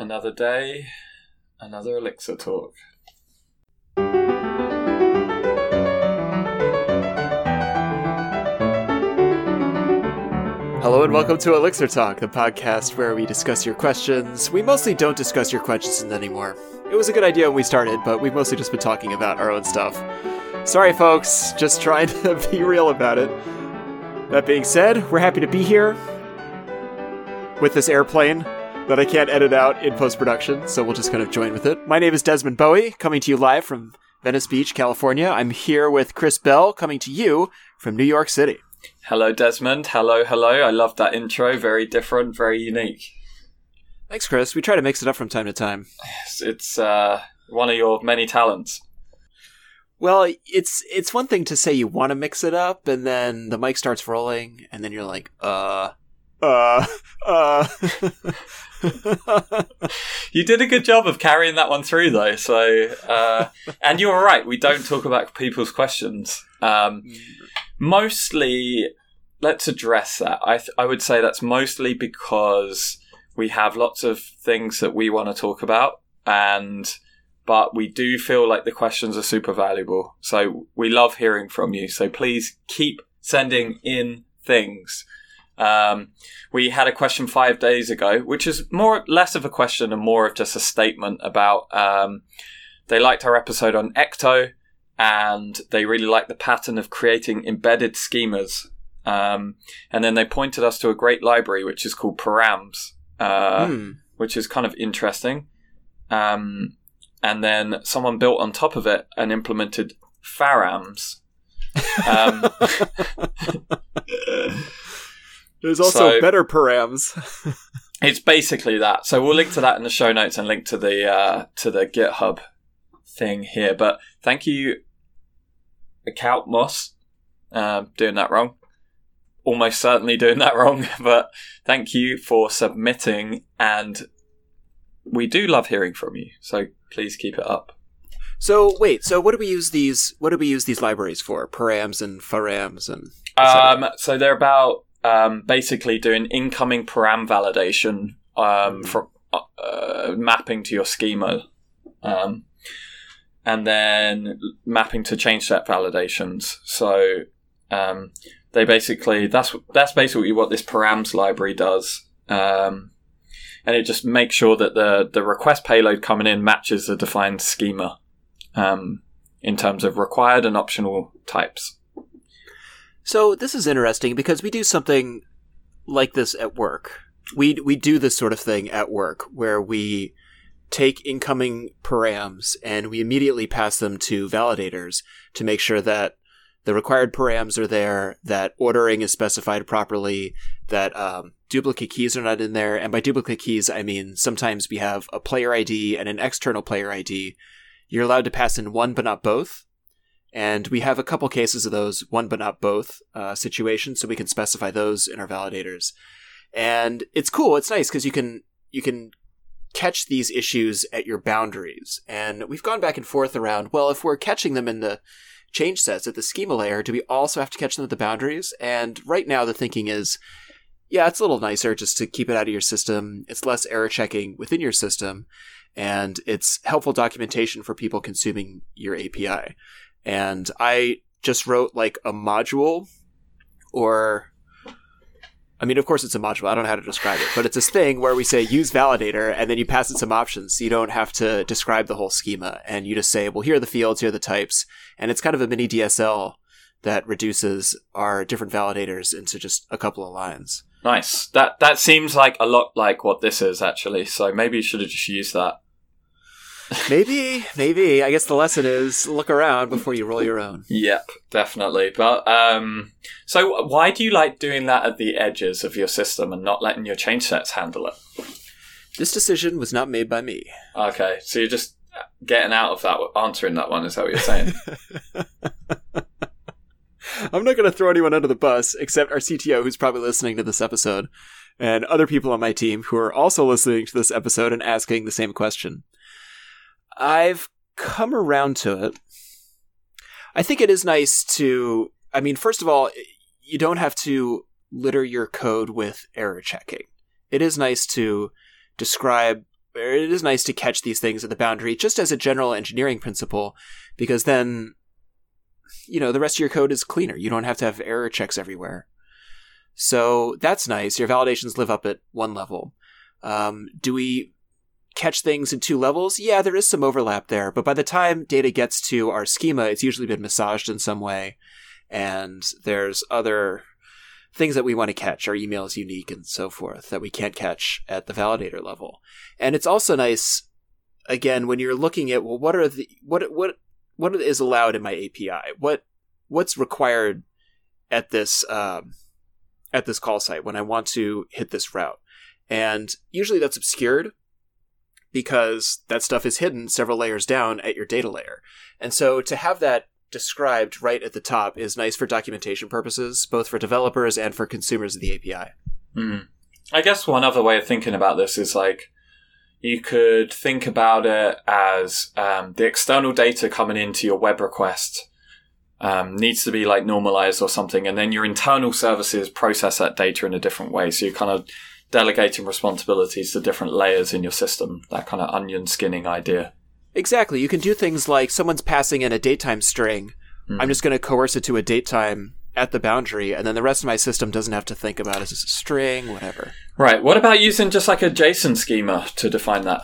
Another day, another Elixir talk. Hello and welcome to Elixir Talk, the podcast where we discuss your questions. We mostly don't discuss your questions anymore. It was a good idea when we started, but we've mostly just been talking about our own stuff. Sorry, folks, just trying to be real about it. That being said, we're happy to be here with this airplane that I can't edit out in post production, so we'll just kind of join with it. My name is Desmond Bowie, coming to you live from Venice Beach, California. I'm here with Chris Bell, coming to you from New York City. Hello, Desmond. Hello, hello. I love that intro. Very different, very unique. Thanks, Chris. We try to mix it up from time to time. It's, uh, one of your many talents. Well, it's it's one thing to say you want to mix it up, and then the mic starts rolling, and then you're like, uh, uh, uh. you did a good job of carrying that one through, though. So, uh, and you're right. We don't talk about people's questions. Um, mostly, let's address that. I th- I would say that's mostly because we have lots of things that we want to talk about, and but we do feel like the questions are super valuable. So we love hearing from you. So please keep sending in things. Um, we had a question five days ago, which is more less of a question and more of just a statement about um, they liked our episode on Ecto and they really liked the pattern of creating embedded schemas. Um, and then they pointed us to a great library which is called Params, uh, Hmm. which is kind of interesting. Um, and then someone built on top of it and implemented Pharams. There's also So- better params. It's basically that. So we'll link to that in the show notes and link to the uh, to the GitHub thing here. But thank you, Akoutmos, uh, doing that wrong. Almost certainly doing that wrong, but thank you for submitting, and we do love hearing from you. So please keep it up. so wait, so what do we use these? What do we use these libraries for? Params and pharams and. Um, so they're about um, basically doing incoming param validation um, for uh, mapping to your schema, um, and then mapping to change set validations. So um, they basically that's that's basically what this params library does. Um, and it just makes sure that the, the request payload coming in matches the defined schema um, in terms of required and optional types. So this is interesting because we do something like this at work. We we do this sort of thing at work where we take incoming params and we immediately pass them to validators to make sure that the required params are there, that ordering is specified properly, that um, duplicate keys are not in there. And by duplicate keys, I mean sometimes we have a player ID and an external player ID. You're allowed to pass in one but not both. And we have a couple cases of those one but not both uh, situations, so we can specify those in our validators. And it's cool. It's nice because you can you can catch these issues at your boundaries. And we've gone back and forth around. Well, if we're catching them in the change sets at the schema layer, do we also have to catch them at the boundaries? And right now, the thinking is, yeah, it's a little nicer just to keep it out of your system. It's less error checking within your system, and it's helpful documentation for people consuming your API and I just wrote like a module or I mean, of course, it's a module. I don't know how to describe it, but it's this thing where we say use validator, and then you pass it some options, so you don't have to describe the whole schema, and you just say, well, here are the fields, here are the types, and it's kind of a mini DSL that reduces our different validators into just a couple of lines. Nice. That that seems like a lot like what this is actually. So maybe you should have just used that. Maybe, maybe. I guess the lesson is look around before you roll your own. Yep, definitely. But um, so why do you like doing that at the edges of your system and not letting your change sets handle it? This decision was not made by me. Okay, so you're just getting out of that, answering that one. Is that what you're saying? I'm not going to throw anyone under the bus except our CTO, who's probably listening to this episode, and other people on my team who are also listening to this episode and asking the same question. I've come around to it. I think it is nice to, I mean, first of all, you don't have to litter your code with error checking. It is nice to describe it is nice to catch these things at the boundary just as a general engineering principle because then you know the rest of your code is cleaner you don't have to have error checks everywhere so that's nice your validations live up at one level um, do we catch things in two levels yeah there is some overlap there but by the time data gets to our schema it's usually been massaged in some way and there's other things that we want to catch. Our email is unique and so forth that we can't catch at the validator level. And it's also nice, again, when you're looking at well, what are the what what what is allowed in my API? What what's required at this um, at this call site when I want to hit this route? And usually that's obscured because that stuff is hidden several layers down at your data layer. And so to have that described right at the top is nice for documentation purposes, both for developers and for consumers of the API. Mm. I guess one other way of thinking about this is like you could think about it as um, the external data coming into your web request um, needs to be like normalized or something, and then your internal services process that data in a different way. So you're kind of delegating responsibilities to different layers in your system. That kind of onion skinning idea. Exactly. You can do things like someone's passing in a datetime string. Mm-hmm. I'm just going to coerce it to a datetime at the boundary, and then the rest of my system doesn't have to think about it as a string, whatever. Right. What about using just like a JSON schema to define that?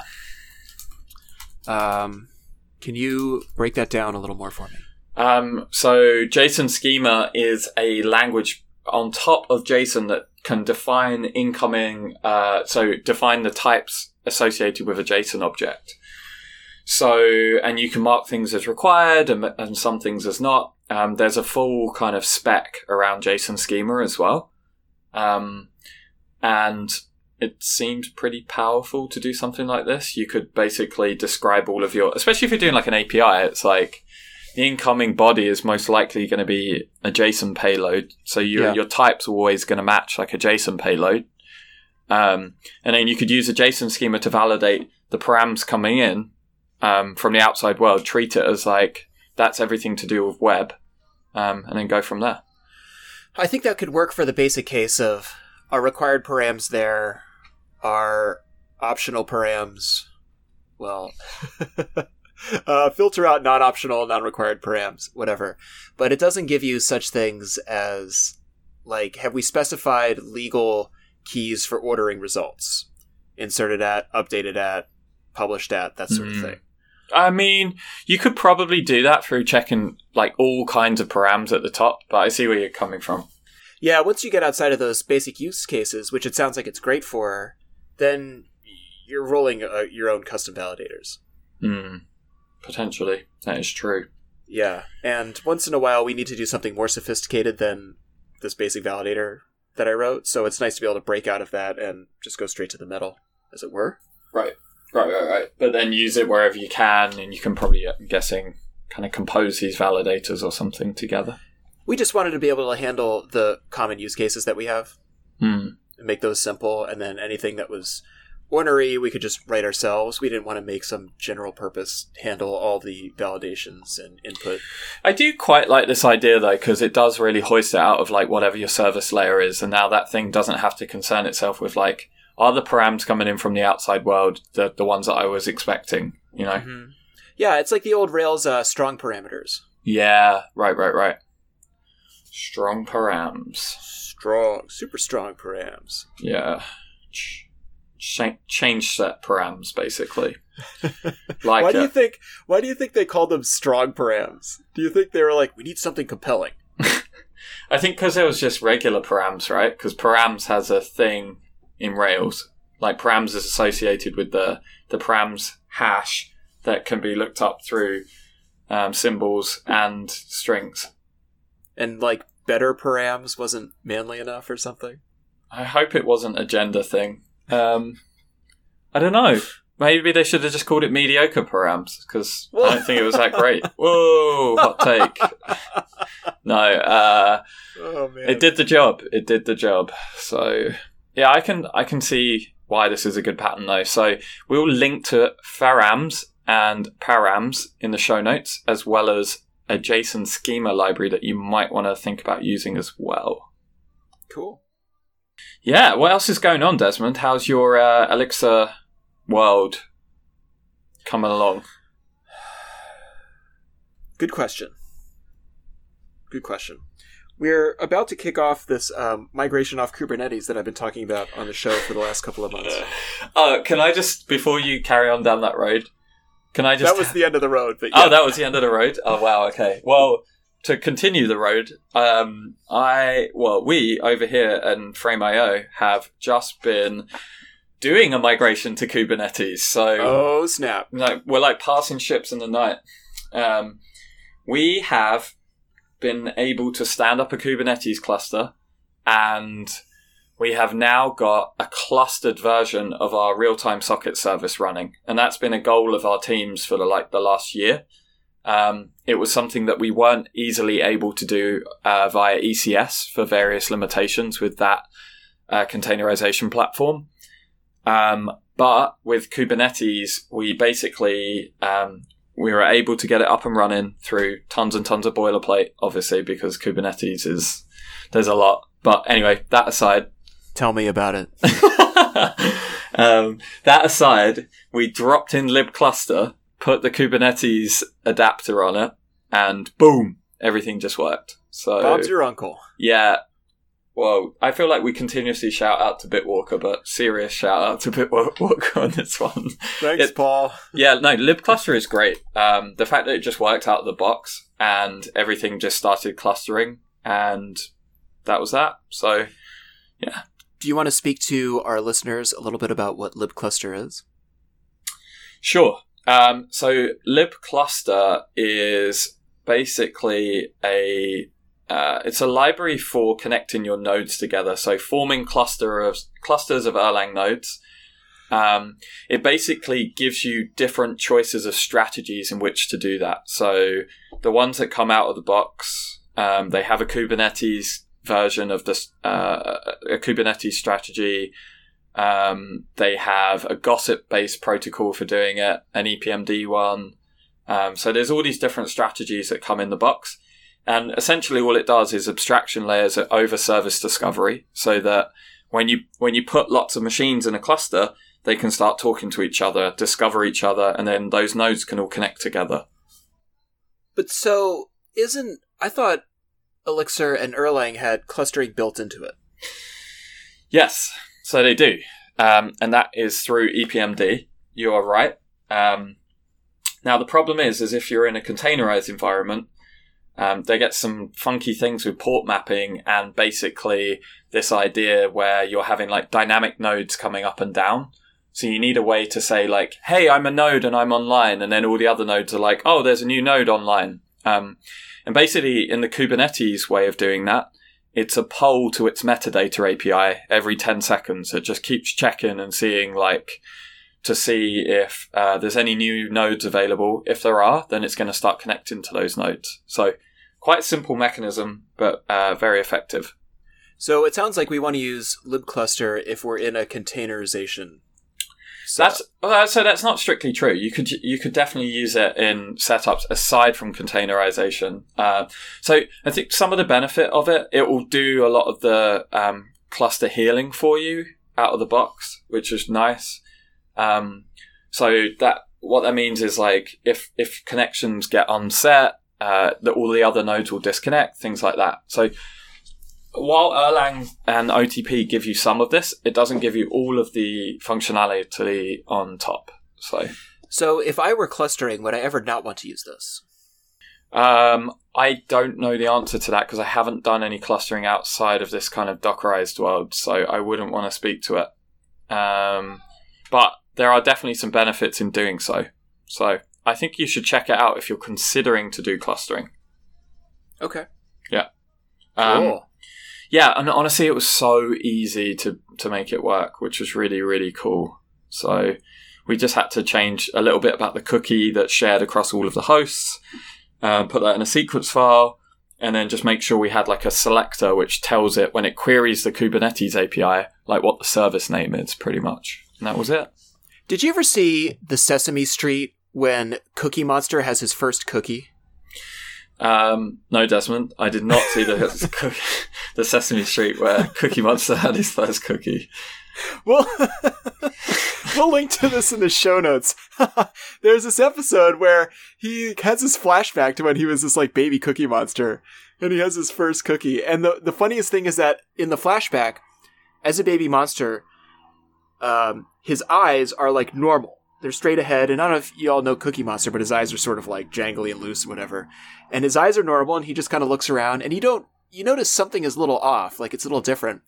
Um, can you break that down a little more for me? Um, so JSON schema is a language on top of JSON that can define incoming, uh, so define the types associated with a JSON object. So, and you can mark things as required and, and some things as not. Um, there's a full kind of spec around JSON schema as well. Um, and it seems pretty powerful to do something like this. You could basically describe all of your, especially if you're doing like an API, it's like the incoming body is most likely going to be a JSON payload. So your, yeah. your type's are always going to match like a JSON payload. Um, and then you could use a JSON schema to validate the params coming in um, from the outside world, treat it as like that's everything to do with web, um, and then go from there. I think that could work for the basic case of our required params there, are optional params. Well, uh, filter out non-optional, non-required params, whatever. But it doesn't give you such things as like have we specified legal keys for ordering results inserted at, updated at, published at, that sort mm. of thing. I mean, you could probably do that through checking like all kinds of params at the top, but I see where you're coming from. Yeah, once you get outside of those basic use cases, which it sounds like it's great for, then you're rolling uh, your own custom validators. Hmm. Potentially, that is true. Yeah, and once in a while we need to do something more sophisticated than this basic validator that I wrote. So it's nice to be able to break out of that and just go straight to the metal, as it were. Right. Right, right, right. But then use it wherever you can, and you can probably, I'm guessing, kind of compose these validators or something together. We just wanted to be able to handle the common use cases that we have, hmm. and make those simple, and then anything that was ornery we could just write ourselves. We didn't want to make some general purpose handle all the validations and input. I do quite like this idea though, because it does really hoist it out of like whatever your service layer is, and now that thing doesn't have to concern itself with like are the params coming in from the outside world the the ones that I was expecting? You know. Mm-hmm. Yeah, it's like the old Rails uh, strong parameters. Yeah, right, right, right. Strong params. Strong, super strong params. Yeah. Ch- change set params, basically. like why do you think? Why do you think they called them strong params? Do you think they were like, we need something compelling? I think because it was just regular params, right? Because params has a thing in Rails. Like params is associated with the the params hash that can be looked up through um, symbols and strings. And like better params wasn't manly enough or something. I hope it wasn't a gender thing. Um, I don't know. Maybe they should have just called it mediocre params because I don't think it was that great. Whoa, hot take. No, uh, oh, it did the job. It did the job. So yeah, I can I can see why this is a good pattern though. So we'll link to pharams and params in the show notes, as well as a JSON schema library that you might want to think about using as well. Cool. Yeah, what else is going on, Desmond? How's your uh, Elixir world coming along? Good question. Good question. We're about to kick off this um, migration off Kubernetes that I've been talking about on the show for the last couple of months. Oh, can I just before you carry on down that road? Can I just? that was the end of the road. But Oh, that was the end of the road. Oh wow. Okay. Well, to continue the road, um, I well, we over here in Frame.io have just been doing a migration to Kubernetes. So oh snap! no, we're like passing ships in the night. Um, we have been able to stand up a Kubernetes cluster, and we have now got a clustered version of our real-time socket service running, and that's been a goal of our teams for the, like the last year. Um, it was something that we weren't easily able to do uh, via ECS for various limitations with that uh, containerization platform. Um, but with Kubernetes, we basically um, we were able to get it up and running through tons and tons of boilerplate, obviously because Kubernetes is there's a lot. But anyway, that aside, Tell me about it. um, that aside, we dropped in libcluster, put the Kubernetes adapter on it, and boom, everything just worked. So Bob's your uncle. yeah. Well, I feel like we continuously shout out to Bitwalker, but serious shout out to Bitwalker on this one. Thanks, It- Paul. Yeah, no, libcluster is great. Um, the fact that it just worked out of the box and everything just started clustering, and that was that. So, yeah. Do you want to speak to our listeners a little bit about what libcluster is? sure. Um, so, libcluster is basically a uh, it's a library for connecting your nodes together. So, forming cluster of clusters of Erlang nodes. Um, it basically gives you different choices of strategies in which to do that. So, the ones that come out of the box, um, they have a Kubernetes version of this, uh, a Kubernetes strategy. Um, they have a gossip based protocol for doing it, an EPMD one. Um, so there's all these different strategies that come in the box. And essentially all it does is abstraction layers over service discovery so that when you, when you put lots of machines in a cluster, they can start talking to each other, discover each other, and then those nodes can all connect together. But so isn't I thought Elixir and Erlang had clustering built into it. Yes, so they do. Um, and that is through EPMD. You are right. Um, now the problem is, is if you're in a containerized environment, um, they get some funky things with port mapping and basically this idea where you're having like dynamic nodes coming up and down. So you need a way to say like, "Hey, I'm a node and I'm online," and then all the other nodes are like, "Oh, there's a new node online." Um, and basically, in the Kubernetes way of doing that, it's a poll to its metadata API every 10 seconds. It just keeps checking and seeing, like, to see if uh, there's any new nodes available. If there are, then it's going to start connecting to those nodes. So, quite simple mechanism, but uh, very effective. So it sounds like we want to use libcluster if we're in a containerization. That's well, so that's not strictly true. You could you could definitely use it in setups aside from containerization. Uh, so I think some of the benefit of it, it will do a lot of the um, cluster healing for you out of the box, which is nice. Um, so that what that means is like if if connections get unset, uh, that all the other nodes will disconnect, things like that. So while Erlang and OTP give you some of this, it doesn't give you all of the functionality on top. So, So if I were clustering, would I ever not want to use this? um, I don't know the answer to that because I haven't done any clustering outside of this kind of Dockerized world, so I wouldn't want to speak to it. Um, but there are definitely some benefits in doing so. So I think you should check it out if you're considering to do clustering. Okay. Yeah. Um, cool. Yeah, and honestly, it was so easy to to make it work, which was really really cool. So we just had to change a little bit about the cookie that's shared across all of the hosts, uh, put that in a sequence file, and then just make sure we had like a selector which tells it when it queries the Kubernetes API, like what the service name is, pretty much. And that was it. Did you ever see the Sesame Street when Cookie Monster has his first cookie? Um, no, Desmond, I did not see the the Sesame Street where Cookie Monster had his first cookie. Well, we'll link to this in the show notes. There's this episode where he has this flashback to when he was this like baby cookie monster, and he has his first cookie. And the the funniest thing is that in the flashback, as a baby monster, um, his eyes are like normal. They're straight ahead, and I don't know if you all know Cookie Monster, but his eyes are sort of like jangly and loose, and whatever. And his eyes are normal, and he just kind of looks around, and you don't you notice something is a little off, like it's a little different.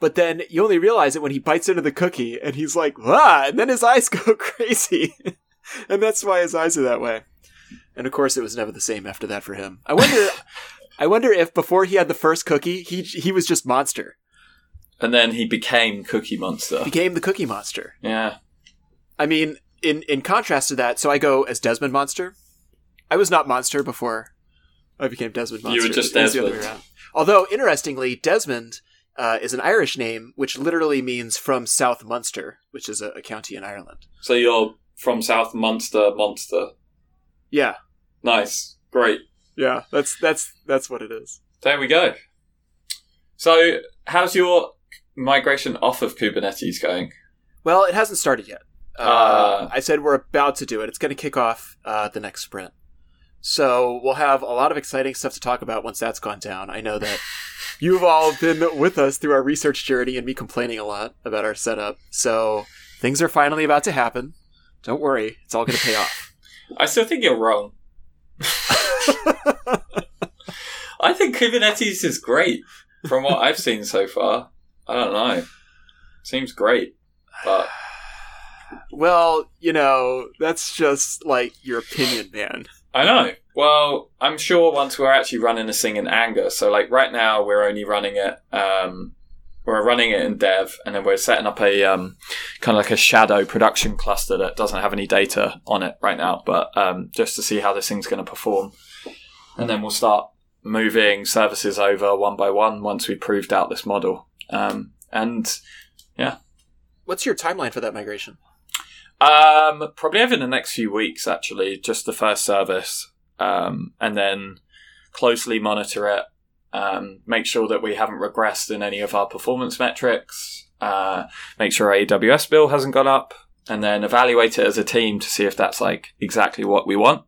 But then you only realize it when he bites into the cookie, and he's like, "Ah!" And then his eyes go crazy, and that's why his eyes are that way. And of course, it was never the same after that for him. I wonder, I wonder if before he had the first cookie, he he was just monster, And then he became Cookie Monster. became the Cookie Monster. Yeah. I mean, in in contrast to that, so I go as Desmond Monster. I was not Monster before I became Desmond Monster. You were just Desmond. Although, interestingly, Desmond uh, is an Irish name, which literally means from South Munster, which is a, a county in Ireland. So you're from South Munster, Monster. Yeah, Nice. Great. yeah, that's that's that's what it is. There we go. So, how's your migration off of Kubernetes going? Well, it hasn't started yet. Uh, Uh. I said we're about to do it. It's going to kick off uh, the next sprint. So we'll have a lot of exciting stuff to talk about once that's gone down. I know that you've all been with us through our research journey and me complaining a lot about our setup. So things are finally about to happen. Don't worry, it's all going to pay off. I still think you're wrong. I think Kubernetes is great from what I've seen so far. I don't know. Seems great. But well, you know, that's just like your opinion, man. I know. Well, I'm sure once we're actually running this thing in anger. So like right now we're only running it um we're running it in dev and then we're setting up a um kind of like a shadow production cluster that doesn't have any data on it right now, but um just to see how this thing's going to perform. And then we'll start moving services over one by one once we've proved out this model. Um and yeah. What's your timeline for that migration? Um, probably over the next few weeks, actually, just the first service, um, and then closely monitor it. Um, make sure that we haven't regressed in any of our performance metrics. Uh, make sure our AWS bill hasn't gone up, and then evaluate it as a team to see if that's like exactly what we want.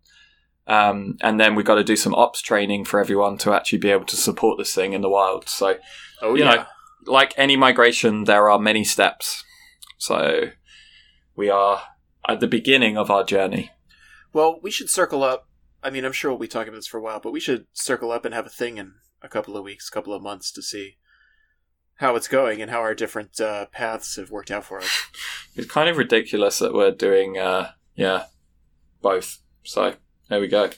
Um, and then we've got to do some ops training for everyone to actually be able to support this thing in the wild. So, Oh You know, like any migration, there are many steps. So we are at the beginning of our journey. Well, we should circle up. I mean, I'm sure we'll be talking about this for a while, but we should circle up and have a thing in a couple of weeks, couple of months to see how it's going and how our different uh, paths have worked out for us. It's kind of ridiculous that we're doing, uh, yeah, both. So there we go.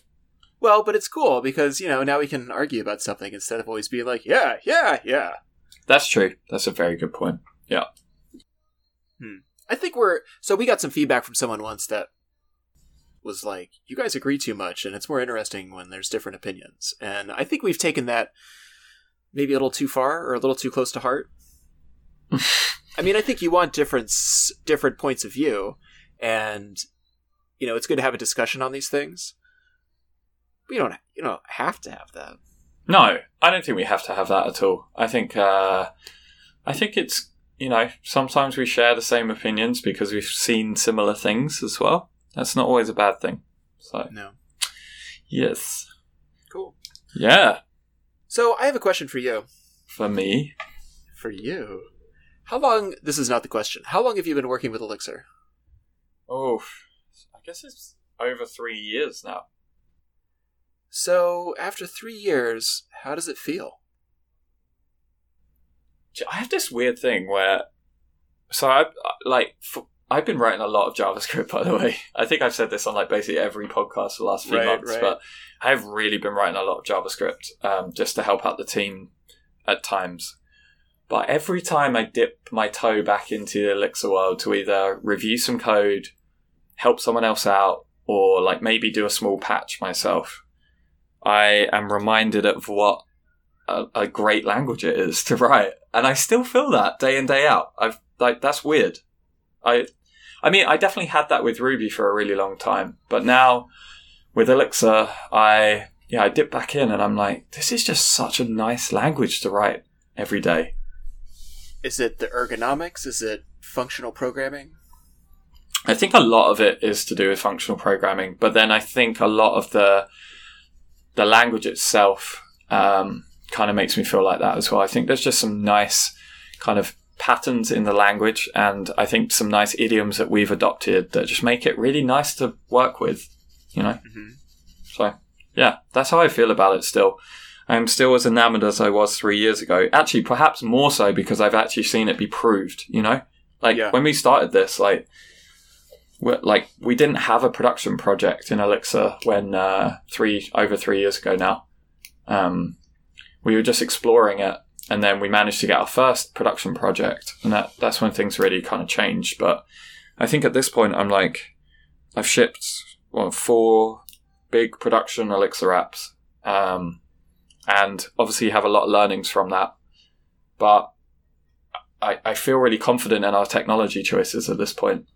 Well, but it's cool because, you know, now we can argue about something instead of always being like, yeah, yeah, yeah. That's true. That's a very good point. I think we're. So we got some feedback from someone once that was like, you guys agree too much, and it's more interesting when there's different opinions. And I think we've taken that maybe a little too far or a little too close to heart. I mean, I think you want different different points of view, and you know, it's good to have a discussion on these things. But you don't you don't have to have that. No, I don't think we have to have that at all. I think, uh, I think it's, you know, sometimes we share the same opinions because we've seen similar things as well. That's not always a bad thing. So, No. yes. Cool. Yeah. So I have a question for you. For me, For you. How long this is not the question. How long have you been working with Elixir? Oh, I guess it's over three years now. So, after three years, how does it feel? I have this weird thing where, so I like f- I've been writing a lot of JavaScript. By the way, I think I've said this on like basically every podcast for the last few Right, months, right. but I've really been writing a lot of JavaScript um, just to help out the team at times. But every time I dip my toe back into the Elixir world to either review some code, help someone else out, or like maybe do a small patch myself, I am reminded of what a, a great language it is to write, and I still feel that day in day out. I've like that's weird. I, I mean, I definitely had that with Ruby for a really long time, but now with Elixir, I yeah, I dip back in and I'm like, this is just such a nice language to write every day. Is it the ergonomics? Is it functional programming? I think a lot of it is to do with functional programming, but then I think a lot of the the language itself um, kind of makes me feel like that as well. I think there's just some nice kind of patterns in the language, and I think some nice idioms that we've adopted that just make it really nice to work with. You know, mm-hmm. so yeah, that's how I feel about it. Still, I'm still as enamored as I was three years ago. Actually, perhaps more so because I've actually seen it be proved. You know, like Yeah. when we started this, like. Like we didn't have a production project in Elixir when uh, three over three years ago now. Um, we were just exploring it, and then we managed to get our first production project, and that that's when things really kind of changed. But I think at this point, I'm like, I've shipped four big production Elixir apps, um, and obviously have a lot of learnings from that. But I, I feel really confident in our technology choices at this point,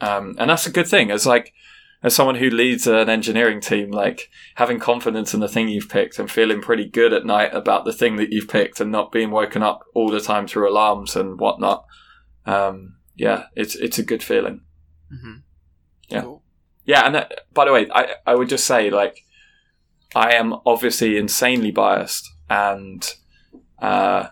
um, and that's a good thing. As like as someone who leads an engineering team, like having confidence in the thing you've picked and feeling pretty good at night about the thing that you've picked and not being woken up all the time through alarms and whatnot. Um, yeah, it's it's a good feeling. Mm-hmm. Yeah. Cool. Yeah, and that, by the way, I I would just say like I am obviously insanely biased and uh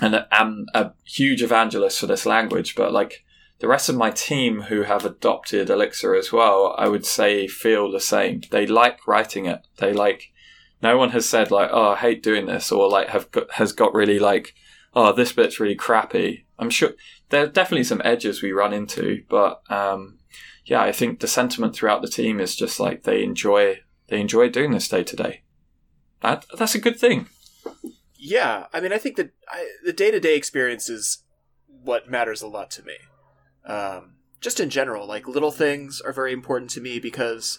and I'm a huge evangelist for this language, but like the rest of my team who have adopted Elixir as well, I would say feel the same. They like writing it. They like no one has said like, "Oh, I hate doing this," or like have got, has got really like, "Oh, this bit's really crappy." I'm sure there are definitely some edges we run into, but um, yeah, I think the sentiment throughout the team is just like they enjoy they enjoy doing this day to day. That that's a good thing. Yeah, I mean, I think that I, the day to day experience is what matters a lot to me. Um, just in general, like little things are very important to me because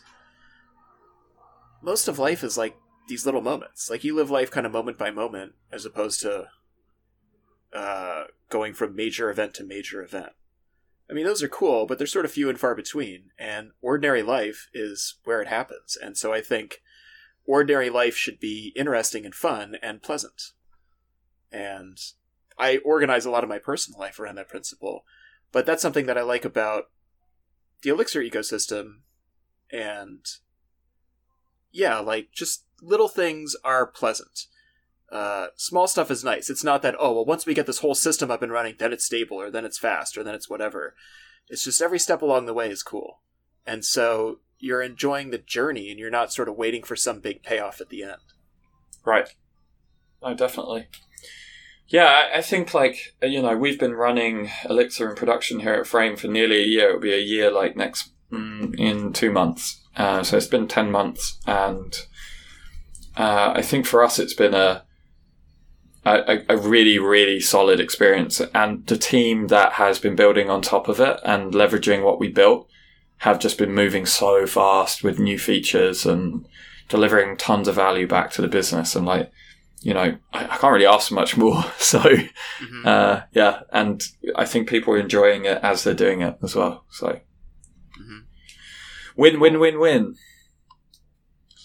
most of life is like these little moments. Like you live life kind of moment by moment, as opposed to uh, going from major event to major event. I mean, those are cool, but they're sort of few and far between. And ordinary life is where it happens. And so I think ordinary life should be interesting and fun and pleasant. And I organize a lot of my personal life around that principle. But that's something that I like about the Elixir ecosystem. And yeah, like just little things are pleasant. Uh, small stuff is nice. It's not that, oh, well, once we get this whole system up and running, then it's stable, or then it's fast, or then it's whatever. It's just every step along the way is cool. And so you're enjoying the journey and you're not sort of waiting for some big payoff at the end. Right. No, definitely. Yeah, I, think like you know we've been running Elixir in production here at Frame for nearly a year. It'll be a year like next mm, in two months. Uh, so it's been ten months, and uh, I think for us it's been a, a a really really solid experience. And the team that has been building on top of it and leveraging what we built have just been moving so fast with new features and delivering tons of value back to the business. And like you know, I, I can't really ask for much more. So, Mm-hmm. uh, yeah, and I think people are enjoying it as they're doing it as well. So, Mhm. win, win, win, win.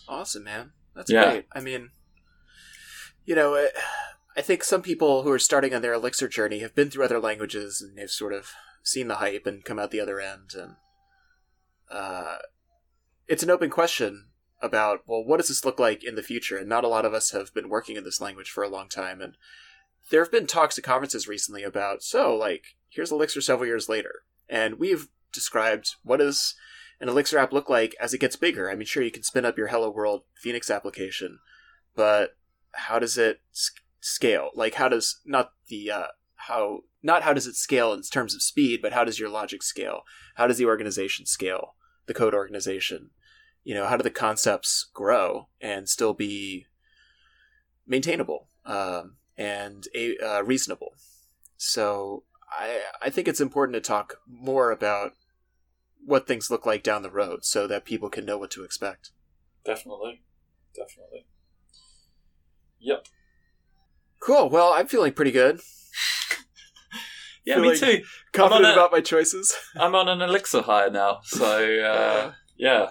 Awesome, man. That's Yeah. great. I mean, you know, it, I think some people who are starting on their Elixir journey have been through other languages and they've sort of seen the hype and come out the other end. And uh, it's an open question about, well, what does this look like in the future? And not a lot of us have been working in this language for a long time. And there have been talks at conferences recently about, so, like, here's Elixir several years later. And we've described what does an Elixir app look like as it gets bigger. I mean, sure, you can spin up your Hello World Phoenix application, but how does it scale? Like, how does not the uh, how not how does it scale in terms of speed, but how does your logic scale? How does the organization scale? The code organization, you know, how do the concepts grow and still be maintainable um, and a, uh, reasonable? So, I I think it's important to talk more about what things look like down the road so that people can know what to expect. Definitely, definitely. Yep. Cool. Well, I'm feeling pretty good. Yeah, me too. Confident a- about my choices. I'm on an elixir high now, so uh, yeah,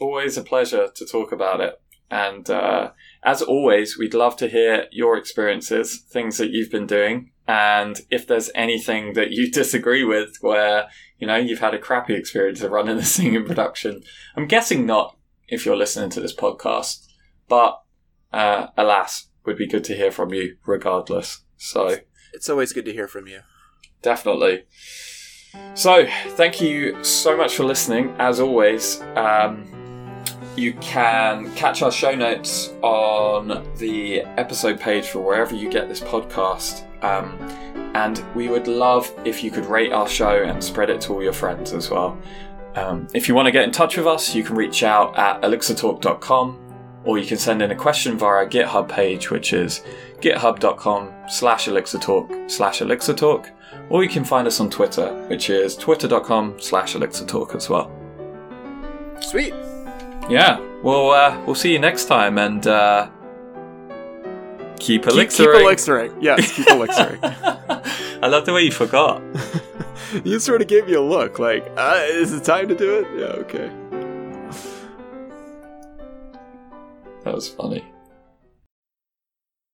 always a pleasure to talk about it. And uh, as always, we'd love to hear your experiences, things that you've been doing, and if there's anything that you disagree with where, you know, you've had a crappy experience of running this thing in production. I'm guessing not if you're listening to this podcast, but uh, alas, would be good to hear from you regardless. So it's always good to hear from you. Definitely. So, thank you so much for listening. As always, um, you can catch our show notes on the episode page for wherever you get this podcast. Um, and we would love if you could rate our show and spread it to all your friends as well. Um, if you want to get in touch with us, you can reach out at elixirtalk.com or you can send in a question via our GitHub page, which is github.com slash elixirtalk slash elixirtalk, or you can find us on Twitter, which is twitter.com slash elixirtalk as well. Sweet. Yeah, well, uh, we'll see you next time, and uh, keep elixiring. Keep, keep elixiring. Yes, keep elixiring. I love the way you forgot. you sort of gave me a look, like, uh, is it time to do it? Yeah, okay. That was funny.